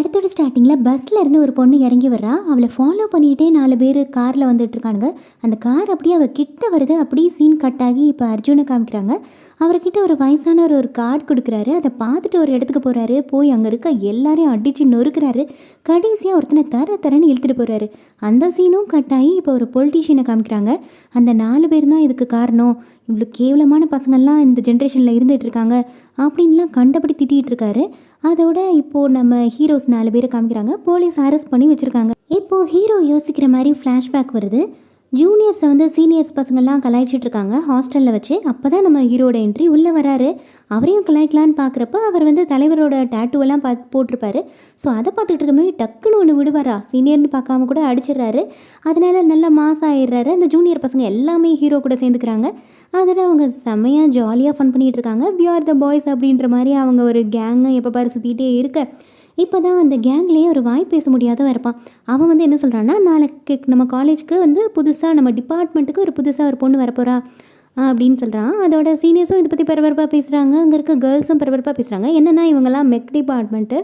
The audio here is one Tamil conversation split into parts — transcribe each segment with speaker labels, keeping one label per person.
Speaker 1: படத்தோட ஸ்டார்டிங்கில் பஸ்ஸில் இருந்து ஒரு பொண்ணு இறங்கி வர்றா. அவளை ஃபாலோ பண்ணிகிட்டே நாலு பேர் காரில் வந்துட்டு இருக்கானுங்க. அந்த கார் அப்படியே அவள் கிட்ட வருது. அப்படியே சீன் கட் ஆகி இப்போ அர்ஜுனை காமிக்கிறாங்க. அவர்கிட்ட ஒரு வயசானவர் ஒரு கார்டு கொடுக்குறாரு. அதை பார்த்துட்டு ஒரு இடத்துக்கு போகிறாரு போய் அங்கே இருக்க எல்லாரையும் அடித்து நொறுக்கிறாரு. கடைசியாக ஒருத்தனை தர தரன்னு இழுத்துட்டு போகிறாரு அந்த சீனும் கட் ஆகி இப்போ ஒரு பொலிட்டீஷியனை காமிக்கிறாங்க. அந்த நாலு பேர் தான் இதுக்கு காரணம். இவ்வளோ கேவலமான பசங்கள்லாம் இந்த ஜென்ரேஷனில் இருந்துகிட்டு இருக்காங்க. அப்படின்லாம் கண்டபடி திட்டிகிட்டு இருக்காரு. அதோட இப்போது நம்ம ஹீரோஸ் நாலு பேரை காமிக்கிறாங்க. போலீஸ் அரெஸ்ட் பண்ணி வச்சுருக்காங்க. இப்போது ஹீரோ யோசிக்கிற மாதிரி ஃப்ளாஷ்பேக் வருது. ஜூனியர்ஸை வந்து சீனியர்ஸ் பசங்கள்லாம் கலாய்ச்சிட்டு இருக்காங்க ஹாஸ்டலில் வச்சு அப்போ தான் நம்ம ஹீரோட என்ட்ரி உள்ளே வராரு. அவரையும் கலாய்க்கலான்னு பார்க்குறப்ப அவர் வந்து தலைவரோட டேட்டூவெல்லாம் பார்த்து போட்டிருப்பாரு. ஸோ அதை பார்த்துக்கிட்டு இருக்கும்போது டக்குன்னு ஒன்று விடுவாரா? சீனியர்னு பார்க்காம கூட அடிச்சிடுறாரு. அதனால நல்லா மாஸ் ஆயிடுறாரு. அந்த ஜூனியர் பசங்க எல்லாமே ஹீரோ கூட சேர்ந்துக்கிறாங்க. அதோட அவங்க செம்மையாக ஜாலியாக ஃபன் பண்ணிகிட்டு இருக்காங்க வி ஆர் த பாய்ஸ் அப்படின்ற மாதிரி அவங்க ஒரு கேங்கை எப்போ பாரு சுற்றிக்கிட்டே இருக்க. இப்போ தான் அந்த கேங்லேயே ஒரு வாய் பேச முடியாதவன் இருப்பான். அவன் வந்து என்ன சொல்கிறான்னா நாளைக்கு நம்ம காலேஜுக்கு வந்து புதுசாக நம்ம டிபார்ட்மெண்ட்டுக்கு ஒரு புதுசாக ஒரு பொண்ணு வரப்போகிறா அப்படின்னு சொல்கிறான் அதோட சீனியர்ஸும் இதை பற்றி பரபரப்பாக பேசுகிறாங்க அங்கே இருக்க கேர்ள்ஸும் பரபரப்பாக பேசுகிறாங்க என்னென்னா இவங்கெல்லாம் மெக் டிபார்ட்மெண்ட்டு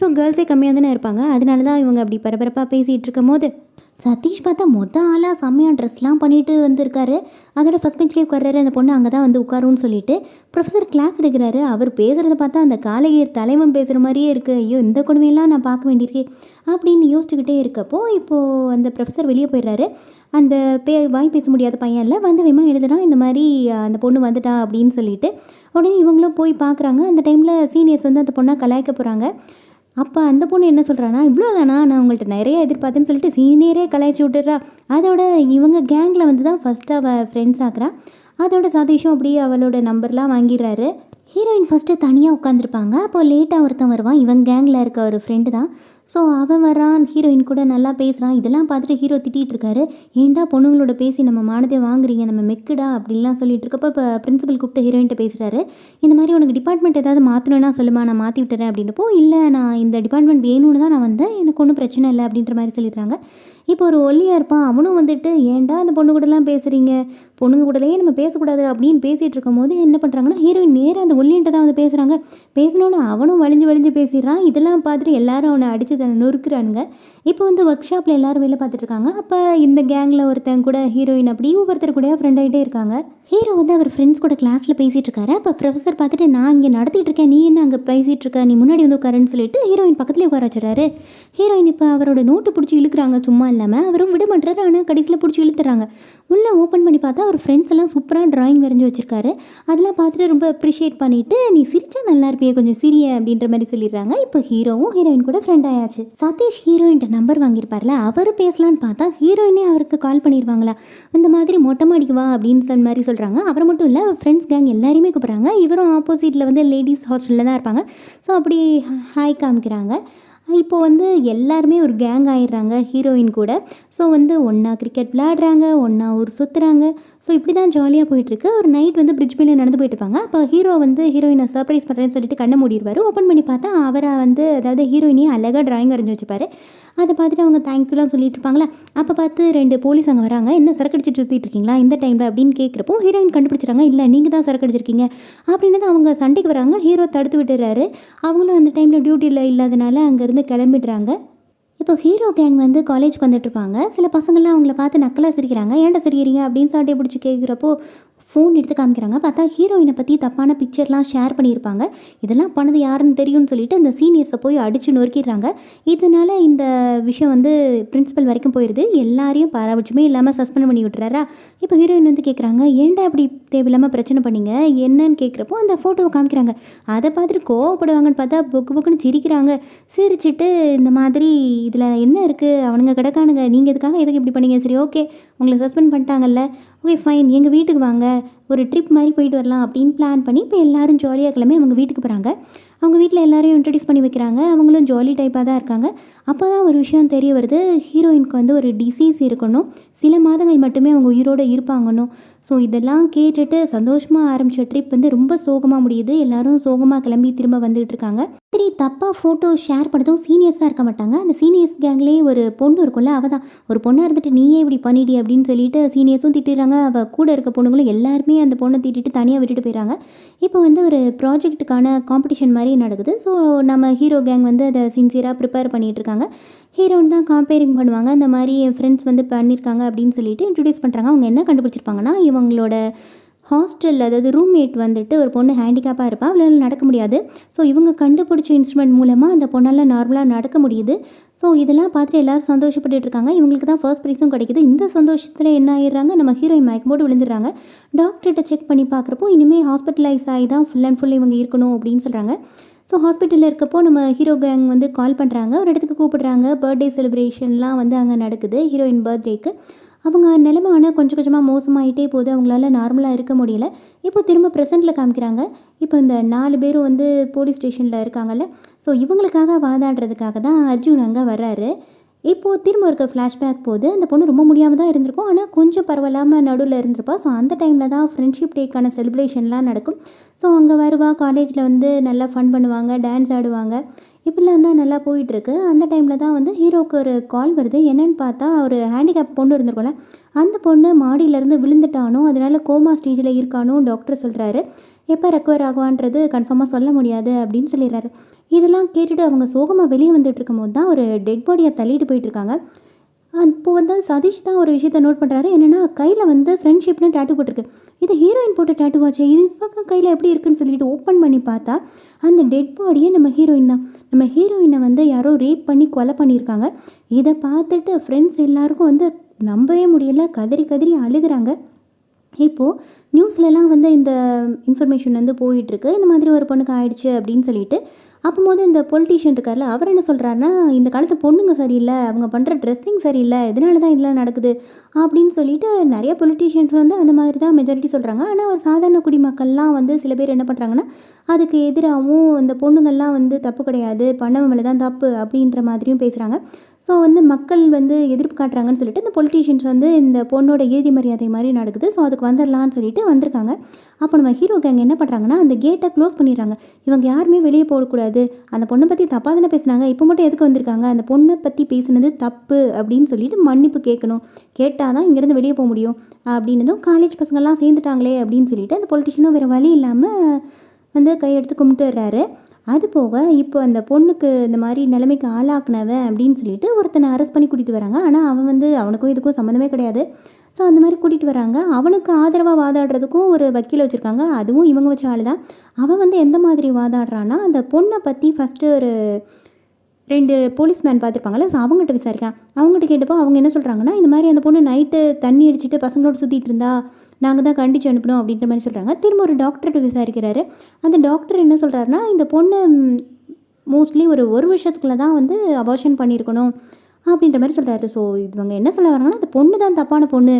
Speaker 1: ஸோ கேர்ள்ஸே கம்மியாக தானே இருப்பாங்க. அதனால தான் இவங்க அப்படி பரபரப்பாக பேசிகிட்டு இருக்கும் போது சதீஷ் பார்த்தா மொத்த ஆளாக செம்மையாக ட்ரெஸ்லாம் பண்ணிட்டு வந்திருக்காரு. அதோட ஃபஸ்ட் பெஞ்ச்லேயே உட்கார்றாரு. அந்த பொண்ணு அங்கே தான் வந்து உட்காருன்னு சொல்லிட்டு ப்ரொஃபஸர் கிளாஸ் எடுக்கிறாரு. அவர் பேசுகிறத பார்த்தா அந்த காலேஜர் தலைவன் பேசுகிற மாதிரியே இருக்குது ஐயோ இந்த கொடுமையெல்லாம் நான் பார்க்க வேண்டியிருக்கே அப்படின்னு யோசிச்சுக்கிட்டே இருக்கப்போ இப்போது அந்த ப்ரொஃபஸர் வெளியே போயிடுறாரு. அந்த பே வாய் பேச முடியாத பையன் இல்லை வந்து விமா எழுதுனா இந்த மாதிரி அந்த பொண்ணு வந்துட்டா அப்படின்னு சொல்லிட்டு உடனே இவங்களும் போய் பார்க்குறாங்க. அந்த டைமில் சீனியர்ஸ் வந்து அந்த பொண்ணை கலாய்க்க போகிறாங்க அப்போ அந்த பொண்ணு என்ன சொல்கிறானா இவ்வளோ தானா நான் உங்கள்கிட்ட நிறைய எதிர்பார்த்தேன்னு சொல்லிட்டு சீனியரே கலாய்ச்சி விட்டுறா அதோட இவங்க கேங்கில் வந்து தான் ஃபஸ்ட்டு அவள் ஃப்ரெண்ட்ஸ் ஆக்குறா. அதோட சதீஷும் அப்படியே அவளோட நம்பர்லாம் வாங்கிடுறாரு. ஹீரோயின் ஃபஸ்ட்டு தனியாக உட்காந்துருப்பாங்க அப்போ லேட்டாக ஒருத்தன் வருவான். இவன் கேங்கில் இருக்க ஒரு ஃப்ரெண்டு தான். ஸோ அவன் வரான் ஹீரோயின் கூட நல்லா பேசுகிறான் இதெல்லாம் பார்த்துட்டு ஹீரோ திட்டிகிட்டு இருக்காரு. ஏன்டா பொண்ணுங்களோட பேசி நம்ம மானதே வாங்குறீங்க நம்ம மெக்குடா அப்படின்லாம் சொல்லிட்டு இருக்கப்போ இப்போ பிரின்சிபல் கூப்பிட்டு ஹீரோயின்ட்ட பேசுகிறாரு இந்த மாதிரி உனக்கு டிபார்ட்மெண்ட் ஏதாவது மாற்றணும்னா சொல்லுமா நான் மாற்றி விட்டுறேன் அப்படின்றப்போ இல்லை நான் இந்த டிபார்ட்மெண்ட் வேணும்னு தான் நான் வந்தேன். எனக்கு ஒன்றும் பிரச்சனை இல்லை அப்படின்ற மாதிரி சொல்லிடுறாங்க. இப்போ ஒரு ஒல்லியாக இருப்பான். அவனும் வந்துட்டு ஏன்டா அந்த பொண்ணு கூடலாம் பேசுகிறீங்க பொண்ணுங்க கூடலேயே நம்ம பேசக்கூடாது அப்படின்னு பேசிகிட்டு இருக்கும்போது என்ன பண்ணுறாங்கன்னா ஹீரோயின் நேராக அந்த ஒல்லியன்ட்ட தான் வந்து பேசுகிறாங்க பேசணுன்னு அவனும் வலிஞ்சு வலிஞ்சு பேசிடுறான். இதெல்லாம் பார்த்துட்டு எல்லாரும் அவனை அடித்து தன்னை நொறுக்குறானுங்க. இப்போ வந்து ஒர்க் ஷாப்பில் எல்லாரும் வேலை பார்த்துட்ருக்காங்க அப்போ இந்த கேங்கில் ஒருத்தன் கூட ஹீரோயின் அப்படி ஒவ்வொருத்தர் கூட ஃப்ரெண்ட் ஆகிட்டே இருக்காங்க. ஹீரோ வந்து அவர் ஃப்ரெண்ட்ஸ் கூட கிளாஸில் பேசிகிட்டு இருக்காரு. அப்போ ப்ரொஃபஸர் பார்த்துட்டு நான் இங்கே நடத்திட்டு இருக்கேன். நீ என்ன அங்கே பேசிகிட்டு இருக்க? நீ முன்னாடி வந்து உட்காருன்னு சொல்லிட்டு ஹீரோயின் பக்கத்துலேயே உட்கார வச்சுறாரு ஹீரோயின் இப்போ அவரோட நோட்டு பிடிச்சி இழுக்கிறாங்க. சும்மா இல்லாமல் அவரும் விட மாட்டுறாரு ஆனால் கடைசியில் பிடிச்சி இழுத்துறாங்க. உள்ளே ஓப்பன் பண்ணி பார்த்தா அவர் ஃப்ரெண்ட்ஸ் எல்லாம் சூப்பராக ட்ராயிங் வரைஞ்சி வச்சிருக்காரு. அதெல்லாம் பார்த்துட்டு ரொம்ப அப்ரிஷியேட் பண்ணிவிட்டு நீ சிரிச்சா நல்லா இருப்பியே கொஞ்சம் சிரிய அப்படின்ற மாதிரி சொல்லிடுறாங்க. இப்போ ஹீரோவும் ஹீரோயின் கூட ஃப்ரெண்ட் ஆயாச்சு. சதீஷ் ஹீரோயின்ட்ட நம்பர் வாங்கியிருப்பார்ல அவர் பேசலான்னு பார்த்தா ஹீரோயினே அவருக்கு கால் பண்ணிடுவாங்களா இந்த மாதிரி மொட்டை மாடிக்கு வா அப்படின்னு சொன்ன மாதிரி சொல்கிறாங்க அவர் மட்டும் இல்லை ஃப்ரெண்ட்ஸ் கேங் எல்லாரையுமே கூப்பிட்றாங்க. இவரும் ஆப்போசிட்டில் வந்து லேடிஸ் ஹாஸ்டலில் தான் இருப்பாங்க. ஸோ அப்படி ஹாய் காமிக்கிறாங்க. இப்போது வந்து எல்லாருமே ஒரு கேங் ஆயிடுறாங்க ஹீரோயின் கூட. ஸோ வந்து ஒன்றா கிரிக்கெட் விளையாடுறாங்க ஒன்றா ஊர் சுற்றுறாங்க ஸோ இப்படி தான் ஜாலியாக போயிட்டுருக்கு. ஒரு நைட் வந்து பிரிட்ஜ் மேலே நடந்து போயிட்டுருப்பாங்க அப்போ ஹீரோ வந்து ஹீரோயினை சர்ப்ரைஸ் பண்ணுறேன்னு சொல்லிட்டு கண்ணை மூடிடுவார். ஓப்பன் பண்ணி பார்த்தா அவரை வந்து அதாவது ஹீரோயினே அழகாக ட்ராயிங் வரைஞ்சி வச்சுப்பாரு. அதை பார்த்துட்டு அவங்க தேங்க்யூலாம் சொல்லிட்டு இருப்பாங்களா? அப்போ பார்த்து ரெண்டு போலீஸ் அங்கே வராங்க. என்ன சரக்கு சுற்றிட்டு இருக்கீங்களா? இந்த டைமில் அப்படின்னு கேட்குறப்போ ஹீரோயின் கண்டுபிடிச்சிட்டாங்க இல்லை நீங்கள் தான் சரக்கு அடிச்சிருக்கீங்க அப்படின்னு அவங்க சண்டைக்கு வராங்க. ஹீரோ தடுத்து விட்டுறாரு அவங்களும் அந்த டைமில் டியூட்டியில் இல்லாதனால அங்கேருந்து கிளம்பிடுறாங்க. இப்போ ஹீரோ கேங் வந்து காலேஜ்க்கு வந்துட்டு இருப்பாங்க. சில பசங்கள்லாம் அவங்கள பார்த்து நக்கலாக சிரிக்கிறாங்க. ஏன்டா சிரிக்கிறீங்க? அப்படின்னு சாட்டை பிடிச்சி கேட்குறப்போ ஃபோன் எடுத்து காமிக்கிறாங்க. பார்த்தா ஹீரோயினை பற்றி தப்பான பிக்சர்லாம் ஷேர் பண்ணியிருப்பாங்க. இதெல்லாம் பண்ணது யாருன்னு தெரியும்னு சொல்லிட்டு அந்த சீனியர்ஸை போய் அடித்து நொறுக்கிடுறாங்க. இதனால இந்த விஷயம் வந்து பிரின்சிபல் வரைக்கும் போயிடுது எல்லாரையும் பாராபட்சமே இல்லாமல் சஸ்பெண்ட் பண்ணி விட்டுறாரா? இப்போ ஹீரோயின் வந்து கேட்குறாங்க ஏன்டா இப்படி தேவையில்லாமல் பிரச்சனை பண்ணீங்க? என்னன்னு கேட்குறப்போ அந்த ஃபோட்டோவை காமிக்கிறாங்க. அதை பார்த்துட்டு கோவப்படுவாங்கன்னு பார்த்தா பொக்கு புக்குன்னு சிரிக்கிறாங்க. சிரிச்சிட்டு இந்த மாதிரி இதில் என்ன இருக்குது அவனுங்க கிடக்கானுங்க. நீங்கள் எதுக்காக எதுக்கு இப்படி பண்ணீங்க? சரி ஓகே உங்களை சஸ்பெண்ட் பண்ணிட்டாங்கல்ல. ஓகே ஃபைன் எங்கள் வீட்டுக்கு வாங்க. ஒரு ட்ரிப் மாதிரி போயிட்டு வரலாம் அப்படின்னு பிளான் பண்ணி இப்போ எல்லாரும் ஜாலியாக கிளம்பி அவங்க வீட்டுக்கு போகிறாங்க அவங்க வீட்டில் எல்லாரையும் இன்ட்ரடியூஸ் பண்ணி வைக்கிறாங்க. அவங்களும் ஜாலி டைப்பாக தான் இருக்காங்க. அப்போ தான் ஒரு விஷயம் தெரிய வருது. ஹீரோயினுக்கு வந்து ஒரு டிசீஸ் இருக்கணும். சில மாதங்கள் மட்டுமே அவங்க உயிரோடு இருப்பாங்கணும். ஸோ இதெல்லாம் கேட்டுட்டு சந்தோஷமாக ஆரம்பித்த ட்ரிப் வந்து ரொம்ப சோகமாக முடியுது. எல்லாரும் சோகமாக கிளம்பி திரும்ப வந்துட்டு இருக்காங்க. சரி தப்பாக ஃபோட்டோ ஷேர் பண்ணதும் சீனியர்ஸாக இருக்க மாட்டாங்க. அந்த சீனியர்ஸ் கேங்லேயே ஒரு பொண்ணு இருக்கும்ல அவள் தான் ஒரு பொண்ணாக இருந்துட்டு நீயே இப்படி பண்ணிடி அப்படின்னு சொல்லிட்டு சீனியர்ஸும் திட்டுறாங்க. அவள் கூட இருக்க பொண்ணுங்களும் எல்லாருமே அந்த பொண்ணை தீட்டிட்டு தனியாக விட்டுட்டு போயிடறாங்க இப்போ வந்து ஒரு ப்ராஜெக்ட்டுக்கான காம்படிஷன் மாதிரி நடக்குது. ஸோ நம்ம ஹீரோ கேங் வந்து அதை சின்சியராக ப்ரிப்பேர் பண்ணிகிட்ருக்காங்க ஹீரோன் தான் காம்பேரிங் பண்ணுவாங்க. இந்த மாதிரி என் ஃப்ரெண்ட்ஸ் வந்து பண்ணியிருக்காங்க அப்படின்னு சொல்லிட்டு இன்ட்ரடியூஸ் பண்ணுறாங்க அவங்க என்ன கண்டுபிடிச்சிருப்பாங்கன்னா இவங்களோட ஹாஸ்டலில் அதாவது ரூம்மேட் வந்துட்டு ஒரு பொண்ணு ஹேண்டிகேப்பாக இருப்பா அவளால் நடக்க முடியாது. ஸோ இவங்க கண்டுபிடிச்ச இன்ஸ்ட்ருமெண்ட் மூலமாக அந்த பொண்ணால் நார்மலாக நடக்க முடியுது. ஸோ இதெல்லாம் பார்த்துட்டு எல்லாரும் சந்தோஷப்பட்டு இருக்காங்க. இவங்களுக்கு தான் ஃபர்ஸ்ட் ப்ரைஸும் கிடைக்குது. இந்த சந்தோஷத்தில் என்ன ஆயிடுறாங்க? நம்ம ஹீரோயின் மயக்கம் போட்டு விழுந்துடுறாங்க. டாக்டர்கிட்ட செக் பண்ணி பார்க்குறப்போ இனிமேல் ஹாஸ்பிட்டலைஸ் ஆகி தான் ஃபுல் அண்ட் ஃபுல் இவங்க இருக்கணும் அப்படின்னு சொல்கிறாங்க ஸோ ஹாஸ்பிட்டலில் இருக்கப்போ நம்ம ஹீரோ கேங் வந்து கால் பண்ணுறாங்க ஒரு இடத்துக்கு கூப்பிடுறாங்க. பர்த்டே செலிப்ரேஷன்லாம் வந்து அங்கே நடக்குது ஹீரோயின் பர்த்டேக்கு அவங்க நிலைமை ஆனால் கொஞ்சம் கொஞ்சமாக மோசமாகிட்டே போகுது அவங்களால நார்மலாக இருக்க முடியல. இப்போ திரும்ப ப்ரெசென்ட்டில் காமிக்கிறாங்க. இப்போ இந்த நாலு பேரும் வந்து போலீஸ் ஸ்டேஷனில் இருக்காங்கல்ல. ஸோ இவங்களுக்காக வாதாடுறதுக்காக தான் அர்ஜுன் அங்கே வர்றாரு. இப்போது திரும்ப இருக்க ஃப்ளாஷ்பேக் போது அந்த பொண்ணு ரொம்ப முடியாமல் தான் இருந்திருக்கும். ஆனால் கொஞ்சம் பரவாயில்லாமல் நடுவில் இருந்திருப்பா. ஸோ அந்த டைமில் தான் ஃப்ரெண்ட்ஷிப் டேக்கான செலிப்ரேஷன்லாம் நடக்கும். ஸோ அங்கே வருவா காலேஜில் வந்து நல்லா ஃபன் பண்ணுவாங்க டான்ஸ் ஆடுவாங்க. இப்படிலாம் தான் நல்லா போயிட்டுருக்கு. அந்த டைமில் தான் வந்து ஹீரோக்கு ஒரு கால் வருது. என்னென்னு பார்த்தா ஒரு ஹேண்டிகேப் பொண்ணு இருந்திருக்கும்ல. அந்த பொண்ணு மாடியிலேருந்து விழுந்துட்டானோ அதனால கோமா ஸ்டேஜில் இருக்கானோ டாக்டர் சொல்கிறாரு எப்போ ரெக்கவர் ஆகுவான்றது கன்ஃபார்மாக சொல்ல முடியாது அப்படின்னு சொல்லிடுறாரு. இதெல்லாம் கேட்டுட்டு அவங்க சோகமாக வெளியே வந்துட்டு இருக்கும்போது தான் ஒரு டெட் பாடியை தள்ளிட்டு போயிட்டுருக்காங்க. இப்போ வந்து சதீஷ் தான் ஒரு விஷயத்த நோட் பண்ணுறாரு என்னென்னா கையில் வந்து ஃப்ரெண்ட்ஷிப்னு டேட்டு போட்டிருக்கு. இது ஹீரோயின் போட்ட டேட்டுவாச்சே இது பக்கம் கையில் எப்படி இருக்குன்னு சொல்லிட்டு ஓப்பன் பண்ணி பார்த்தா அந்த டெட் பாடியே நம்ம ஹீரோயின் தான். நம்ம ஹீரோயினை வந்து யாரோ ரேப் பண்ணி கொலை பண்ணியிருக்காங்க. இதை பார்த்துட்டு ஃப்ரெண்ட்ஸ் எல்லாருக்கும் வந்து நம்பவே முடியல. கதறி கதறி அழுகிறாங்க. இப்போது நியூஸ்லலாம் வந்து இந்த இன்ஃபர்மேஷன் வந்து போயிட்டுருக்கு. இந்த மாதிரி ஒரு பொண்ணுக்கு ஆயிடுச்சு அப்படின்னு சொல்லிட்டு அப்போது இந்த பொலிட்டீஷியன் இருக்கார்ல அவர் என்ன சொல்கிறாருன்னா இந்த காலத்து பொண்ணுங்க சரியில்லை அவங்க பண்ணுற ட்ரெஸ்ஸிங் சரியில்லை இதனால தான் இதெல்லாம் நடக்குது அப்படின்னு சொல்லிட்டு நிறைய பொலிட்டீஷியன்ஸ் வந்து அந்த மாதிரி தான் மெஜாரிட்டி சொல்கிறாங்க ஆனால் ஒரு சாதாரண குடிமக்கள்லாம் வந்து சில பேர் என்ன பண்ணுறாங்கன்னா அதுக்கு எதிராகவும் இந்த பொண்ணுங்கள்லாம் வந்து தப்பு கிடையாது பண்ணவன் மேலே தான் தப்பு அப்படின்ற மாதிரியும் பேசுகிறாங்க ஸோ வந்து மக்கள் வந்து எதிர்ப்பு காட்டுறாங்கன்னு சொல்லிட்டு இந்த பொலிட்டீஷியன்ஸ் வந்து இந்த பொண்ணோட இறுதி மரியாதை மாதிரி நடக்குது. ஸோ அதுக்கு வந்துடலான்னு சொல்லிட்டு வந்திருக்காங்க. அப்போ நம்ம ஹீரோ கேங் என்ன பண்ணுறாங்கன்னா அந்த கேட்டை க்ளோஸ் பண்ணிடுறாங்க. இவங்க யாருமே வெளியே போகக்கூடாது. அந்த பொண்ணை பற்றி தப்பாக தானே பேசுனாங்க. இப்போ மட்டும் எதுக்கு வந்திருக்காங்க? அந்த பொண்ணை பற்றி பேசுனது தப்பு அப்படின்னு சொல்லிட்டு மன்னிப்பு கேட்கணும். கேட்டால் தான் இங்கேருந்து வெளியே போக முடியும். அப்படின்னதும் காலேஜ் பசங்கள்லாம் சேர்ந்துட்டாங்களே அப்படின்னு சொல்லிட்டு அந்த பொலிட்டிஷியனும் வேறு வழி இல்லாமல் வந்து கையெடுத்து கும்பிட்டுறாரு அது போக இப்போ அந்த பொண்ணுக்கு இந்த மாதிரி நிலைமைக்கு ஆளாக்குனவன் அப்படின்னு சொல்லிட்டு ஒருத்தனை அரெஸ்ட் பண்ணி கூட்டிகிட்டு வராங்க. ஆனால் அவன் வந்து அவனுக்கும் இதுக்கும் சம்மந்தமே கிடையாது. ஸோ அந்த மாதிரி கூட்டிகிட்டு வராங்க. அவனுக்கு ஆதரவாக வாதாடுறதுக்கும் ஒரு வக்கீல் வச்சுருக்காங்க. அதுவும் இவங்க வச்ச ஆள் தான் அவன் வந்து எந்த மாதிரி வாதாடுறான்னா அந்த பொண்ணை பற்றி ஃபஸ்ட்டு ஒரு ரெண்டு போலீஸ்மேன் பார்த்துருப்பாங்கல்ல ஸோ அவங்ககிட்ட விசாரிக்கேன் அவங்ககிட்ட கேட்டப்போ அவங்க என்ன சொல்கிறாங்கன்னா இந்த மாதிரி அந்த பொண்ணு நைட்டு தண்ணி அடிச்சுட்டு பசங்களோட சுற்றிட்டு இருந்தா நாங்கள் தான் கண்டிச்சு அனுப்பணும் அப்படின்ற மாதிரி சொல்கிறாங்க திரும்ப ஒரு டாக்டர்கிட்ட விசாரிக்கிறாரு. அந்த டாக்டர் என்ன சொல்கிறாருன்னா இந்த பொண்ணு மோஸ்ட்லி ஒரு ஒரு வருஷத்துக்குள்ளே தான் வந்து அபார்ஷன் பண்ணியிருக்கணும் அப்படின்ற மாதிரி சொல்கிறாரு ஸோ இவங்க என்ன சொல்ல வராங்கன்னா அந்த பொண்ணு தான் தப்பான பொண்ணு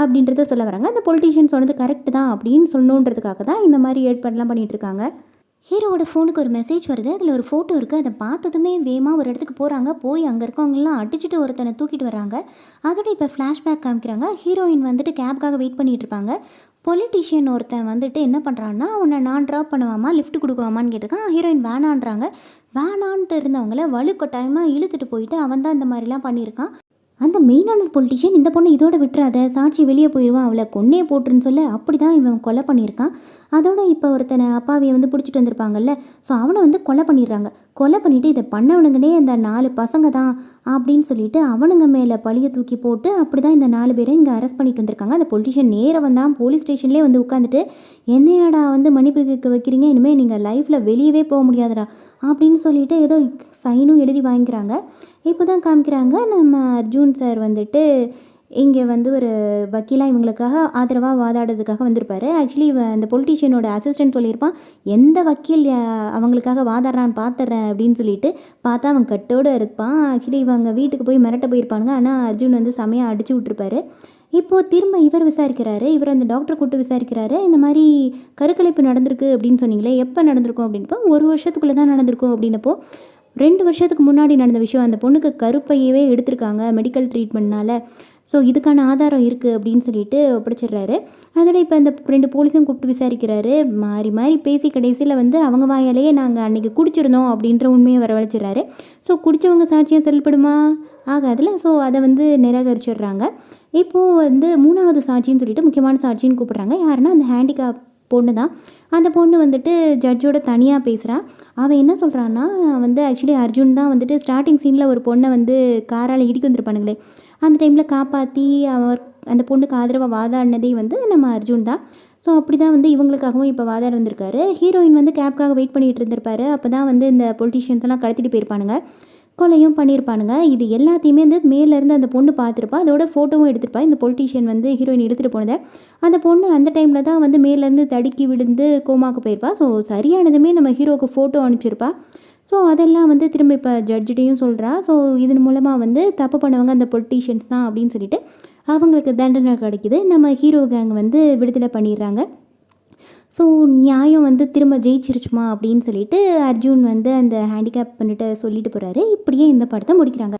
Speaker 1: அப்படின்றத சொல்ல வராங்க. அந்த பொலிட்டீஷியன் சொன்னது கரெக்டு தான் அப்படின்னு சொல்லணுன்றதுக்காக தான் இந்த மாதிரி ஏற்பாடுலாம் பண்ணிகிட்டு இருக்காங்க. ஹீரோவோட ஃபோனுக்கு ஒரு மெசேஜ் வருது. அதில் ஒரு ஃபோட்டோ இருக்குது அதை பார்த்ததுமே வேகமாக ஒரு இடத்துக்கு போகிறாங்க போய் அங்கே இருக்கவங்கலாம் அடிச்சுட்டு ஒருத்தனை தூக்கிட்டு வராங்க அதோட இப்போ ஃப்ளாஷ்பேக் காமிக்கிறாங்க. ஹீரோயின் வந்துட்டு கேப்காக வெயிட் பண்ணிகிட்டு இருப்பாங்க. பொலிட்டிஷியன் ஒருத்தன் வந்துட்டு என்ன பண்ணுறான்னா உன்னை நான் ட்ராப் பண்ணுவாமா? லிஃப்ட் கொடுக்குவாமான்னு கேட்டிருக்கான். ஹீரோயின் வேணான்றாங்க. வேணான்ட்டு இருந்தவங்கள வலுக்கட்டாயமாக இழுத்துட்டு போயிட்டு அவன் தான் இந்த மாதிரிலாம் பண்ணியிருக்கான். அந்த மெயினான பொலிட்டிஷியன் இந்த பொண்ணு இதோட விட்டுறாத. சாட்சி வெளியே போயிடுவான் அவளை கொன்னே போட்டுருன்னு சொல்ல அப்படி தான் இவன் கொலை பண்ணியிருக்கான். அதோட இப்போ ஒருத்தனை அப்பாவியை வந்து பிடிச்சிட்டு வந்திருப்பாங்கல்ல ஸோ அவனை வந்து கொலை பண்ணிடுறாங்க. கொலை பண்ணிவிட்டு இதை பண்ணவனுங்கனே இந்த நாலு பசங்க தான் அப்படின்னு சொல்லிட்டு அவனுங்க மேலே பழியை தூக்கி போட்டு அப்படி தான் இந்த நாலு பேரை இங்கே அரெஸ்ட் பண்ணிட்டு வந்திருக்காங்க. அந்த பொலிட்டிஷியன் நேரம் வந்தான் போலீஸ் ஸ்டேஷன்லேயே வந்து உட்காந்துட்டு என்னையாடா வந்து மன்னிப்பு வைக்கிறீங்க? இனிமேல் நீங்கள் லைஃப்பில் வெளியவே போக முடியாதுடா. அப்படின்னு சொல்லிட்டு ஏதோ சைனும் எழுதி வாங்கிக்கிறாங்க. இப்போ தான் காமிக்கிறாங்க. நம்ம அர்ஜுன் சார் வந்துட்டு இங்கே வந்து ஒரு வக்கீலாக இவங்களுக்காக ஆதரவாக வாதாடுறதுக்காக வந்திருப்பாரு. ஆக்சுவலி அந்த பொலிட்டீஷியனோட அசிஸ்டன்ட் சொல்லியிருப்பான். எந்த வக்கீல் அவங்களுக்காக வாதாடுறான்னு பார்த்துறேன் அப்படின்னு சொல்லிட்டு பார்த்தா அவன் கட்டோடு இருப்பான். ஆக்சுவலி இவங்க வீட்டுக்கு போய் மிரட்ட போயிருப்பானுங்க. ஆனால் அர்ஜுன் வந்து செமையாக அடிச்சு விட்ருப்பாரு இப்போது திரும்ப இவர் விசாரிக்கிறாரு. இவர் அந்த டாக்டரை கூப்பிட்டு விசாரிக்கிறாரு. இந்த மாதிரி கருக்கலைப்பு நடந்திருக்கு அப்படின்னு சொன்னீங்களே எப்போ நடந்திருக்கும்? அப்படின்னப்போ ஒரு வருஷத்துக்குள்ளே தான் நடந்திருக்கும் அப்படின்னப்போ ரெண்டு வருஷத்துக்கு முன்னாடி நடந்த விஷயம் அந்த பொண்ணுக்கு கருப்பையவே எடுத்திருக்காங்க மெடிக்கல் ட்ரீட்மெண்ட்னால ஸோ இதுக்கான ஆதாரம் இருக்குது அப்படின்னு சொல்லிட்டு ஒப்படைச்சிடுறாரு. அதோட இப்போ இந்த ரெண்டு போலீஸும் கூப்பிட்டு விசாரிக்கிறாரு. மாறி மாறி பேசி கடைசியில் வந்து அவங்க வாயாலேயே நாங்கள் அன்றைக்கி குடிச்சிருந்தோம் அப்படின்ற உண்மையை வரவழைச்சிடுறாரு. ஸோ குடித்தவங்க சாட்சியம் செயல்படுமா ஆகாதுல. ஸோ அதை வந்து நிராகரிச்சிடுறாங்க. இப்போது வந்து மூணாவது சாட்சின்னு சொல்லிட்டு முக்கியமான சாட்சின்னு கூப்பிட்றாங்க. யாருன்னா அந்த ஹேண்டிகேப் பொண்ணு தான். அந்த பொண்ணு வந்துட்டு ஜட்ஜோட தனியாக பேசுகிறான் அவன் என்ன சொல்கிறான்னா வந்து ஆக்சுவலி அர்ஜுன் தான் வந்துட்டு ஸ்டார்டிங் சீனில் ஒரு பொண்ணை வந்து காரால் இடிக்கு வந்திருப்பானுங்களே. அந்த டைமில் காப்பாற்றி அவர் அந்த பொண்ணுக்கு ஆதரவாக வாதாடினதே வந்து நம்ம அர்ஜுன் தான். ஸோ அப்படி தான் வந்து இவங்களுக்காகவும் இப்போ வாதாட வந்திருக்காரு ஹீரோயின் வந்து கேப்காக வெயிட் பண்ணிகிட்டு இருந்திருப்பாரு. அப்போ தான் வந்து இந்த பொலிட்டிஷியன்ஸ் எல்லாம் கடத்திட்டு போயிருப்பானுங்க. கொலையும் பண்ணியிருப்பானுங்க இது எல்லாத்தையுமே வந்து மேலேருந்து அந்த பொண்ணு பார்த்துருப்பா. அதோட ஃபோட்டோவும் எடுத்திருப்பா. இந்த பொலிட்டீஷியன் வந்து ஹீரோயின் எடுத்துகிட்டு போனதை. அந்த பொண்ணு அந்த டைமில் தான் வந்து மேலேருந்து தடுக்கி விழுந்து கோமாக்கு போயிருப்பா. ஸோ சரியானதுமே நம்ம ஹீரோவுக்கு ஃபோட்டோ அனுப்பிச்சிருப்பா. ஸோ அதெல்லாம் வந்து திரும்ப இப்போ ஜட்ஜிட்டையும் சொல்கிறா ஸோ இதன் மூலமாக வந்து தப்பு பண்ணவங்க அந்த பொலிட்டீஷியன்ஸ் தான் அப்படின்னு சொல்லிட்டு அவங்களுக்கு தண்டனை கிடைக்கிது. நம்ம ஹீரோ கேங் வந்து விடுதலை பண்ணிடுறாங்க. ஸோ நியாயம் வந்து திரும்ப ஜெயிச்சிருச்சுமா அப்படின்னு சொல்லிட்டு அர்ஜுன் வந்து அந்த ஹேண்டிகேப் பண்ணிட்டு சொல்லிட்டு போகிறாரு இப்படியே இந்த படத்தை முடிக்கிறாங்க.